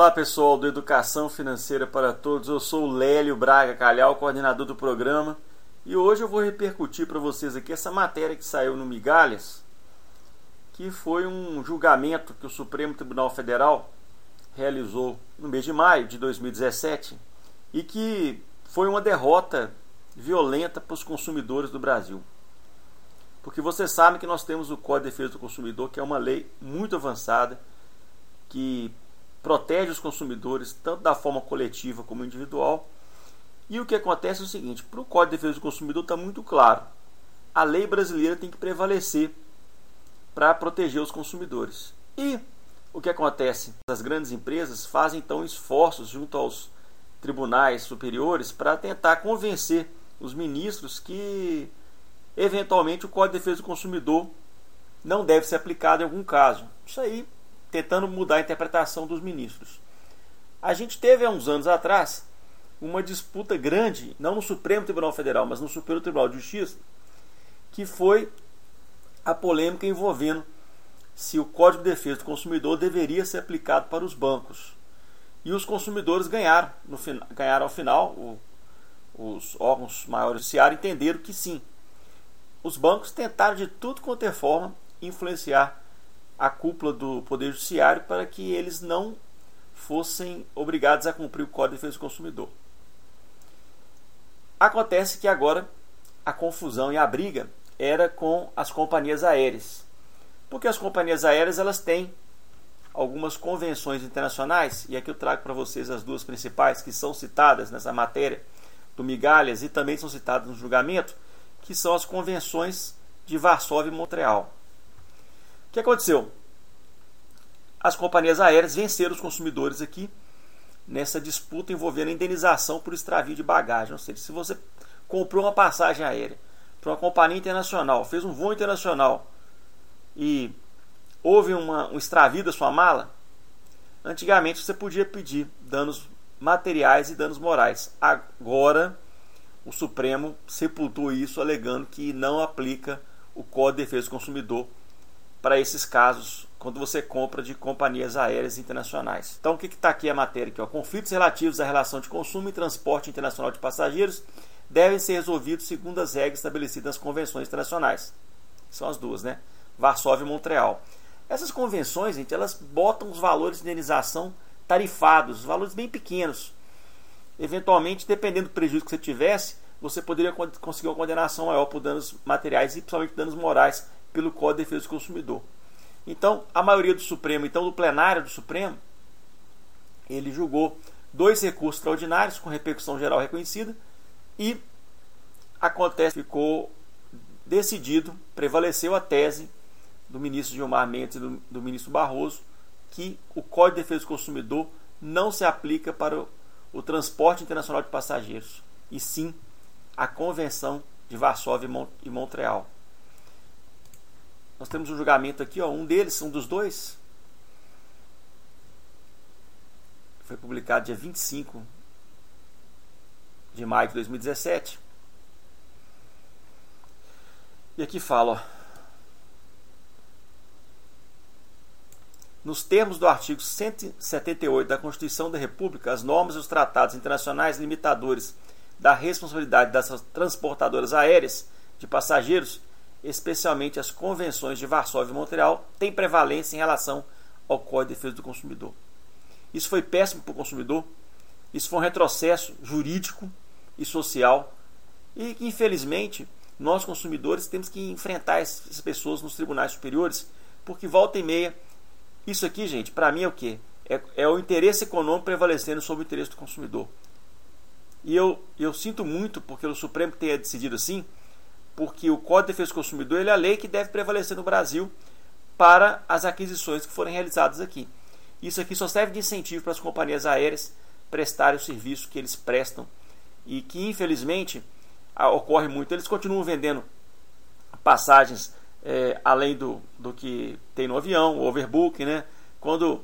Olá pessoal do Educação Financeira para Todos, eu sou o Lélio Braga Calhau, coordenador do programa, e hoje eu vou repercutir para vocês aqui essa matéria que saiu no Migalhas, que foi um julgamento que o Supremo Tribunal Federal realizou no mês de maio de 2017 e que foi uma derrota violenta para os consumidores do Brasil. Porque vocês sabem que nós temos o Código de Defesa do Consumidor, que é uma lei muito avançada, que protege os consumidores tanto da forma coletiva como individual. E o que acontece é o seguinte: para o Código de Defesa do Consumidor está muito claro. A lei brasileira tem que prevalecer para proteger os consumidores. E o que acontece? As grandes empresas fazem então esforços junto aos tribunais superiores para tentar convencer os ministros que eventualmente o Código de Defesa do Consumidor não deve ser aplicado em algum caso. Isso aí tentando mudar a interpretação dos ministros. A gente teve há uns anos atrás uma disputa grande, não no Supremo Tribunal Federal, mas no Superior Tribunal de Justiça, que foi a polêmica envolvendo se o Código de Defesa do Consumidor deveria ser aplicado para os bancos. E os consumidores ganharam, no, ganharam ao final, o, os órgãos maiores do judiciário entenderam que sim. Os bancos tentaram de tudo quanto é forma influenciar a cúpula do Poder Judiciário para que eles não fossem obrigados a cumprir o Código de Defesa do Consumidor. Acontece que agora a confusão e a briga era com as companhias aéreas. Porque as companhias aéreas elas têm algumas convenções internacionais, e aqui eu trago para vocês as duas principais que são citadas nessa matéria do Migalhas e também são citadas no julgamento, que são as convenções de Varsóvia e Montreal. O que aconteceu? As companhias aéreas venceram os consumidores aqui nessa disputa envolvendo a indenização por extravio de bagagem. Ou seja, se você comprou uma passagem aérea para uma companhia internacional, fez um voo internacional e houve uma, um extravio da sua mala, antigamente você podia pedir danos materiais e danos morais. Agora, o Supremo sepultou isso, alegando que não aplica o Código de Defesa do Consumidor para esses casos quando você compra de companhias aéreas internacionais. Então, o que está aqui a matéria? Aqui, ó? Conflitos relativos à relação de consumo e transporte internacional de passageiros devem ser resolvidos segundo as regras estabelecidas nas convenções internacionais. São as duas, né? Varsóvia e Montreal. Essas convenções, gente, elas botam os valores de indenização tarifados, valores bem pequenos. Eventualmente, dependendo do prejuízo que você tivesse, você poderia conseguir uma condenação maior por danos materiais e principalmente danos morais pelo Código de Defesa do Consumidor. Então, a maioria do Supremo, então do plenário do Supremo, ele julgou dois recursos extraordinários com repercussão geral reconhecida e acontece ficou decidido, prevaleceu a tese do ministro Gilmar Mendes e do, do ministro Barroso que o Código de Defesa do Consumidor não se aplica para o, o transporte internacional de passageiros, e sim a Convenção de Varsóvia e Montreal. Nós temos um julgamento aqui, ó, um deles, um dos dois, foi publicado dia 25 de maio de 2017. E aqui fala, ó, Nos termos do artigo 178 da Constituição da República, as normas e os tratados internacionais limitadores da responsabilidade das transportadoras aéreas de passageiros especialmente as convenções de Varsóvia e Montreal, têm prevalência em relação ao Código de Defesa do Consumidor. Isso foi péssimo para o consumidor, isso foi um retrocesso jurídico e social, e que, infelizmente, nós consumidores temos que enfrentar essas pessoas nos tribunais superiores, porque volta e meia, isso aqui, gente, para mim é o quê? É, é, o interesse econômico prevalecendo sobre o interesse do consumidor. E eu, eu sinto muito porque o Supremo tenha decidido assim, porque o Código de Defesa do Consumidor é a lei que deve prevalecer no Brasil para as aquisições que forem realizadas aqui. Isso aqui só serve de incentivo para as companhias aéreas prestarem o serviço que eles prestam e que infelizmente ocorre muito. Eles continuam vendendo passagens é, além do, do que tem no avião, o overbooking, né? Quando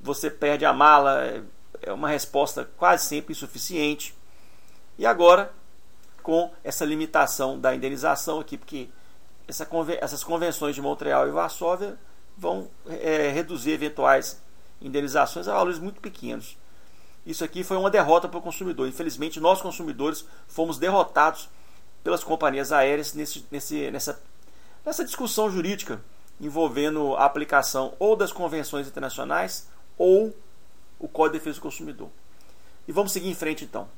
você perde a mala, é, é uma resposta quase sempre insuficiente. E agora com essa limitação da indenização aqui, porque essa, essas convenções de Montreal e Varsóvia vão é, reduzir eventuais indenizações a valores muito pequenos. Isso aqui foi uma derrota para o consumidor. Infelizmente, nós consumidores fomos derrotados pelas companhias aéreas nesse, nesse, nessa, nessa discussão jurídica envolvendo a aplicação ou das convenções internacionais ou o Código de Defesa do Consumidor. E vamos seguir em frente então.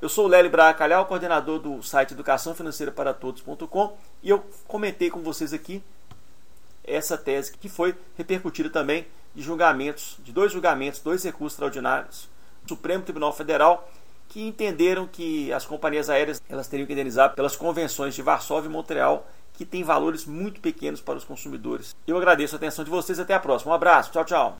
Eu sou o Lélio Braga Calhau, coordenador do site Educação Financeira para Todos.com e eu comentei com vocês aqui essa tese que foi repercutida também de julgamentos, de dois julgamentos, dois recursos extraordinários do Supremo Tribunal Federal que entenderam que as companhias aéreas elas teriam que indenizar pelas convenções de Varsóvia e Montreal, que têm valores muito pequenos para os consumidores. Eu agradeço a atenção de vocês até a próxima. Um abraço, tchau, tchau.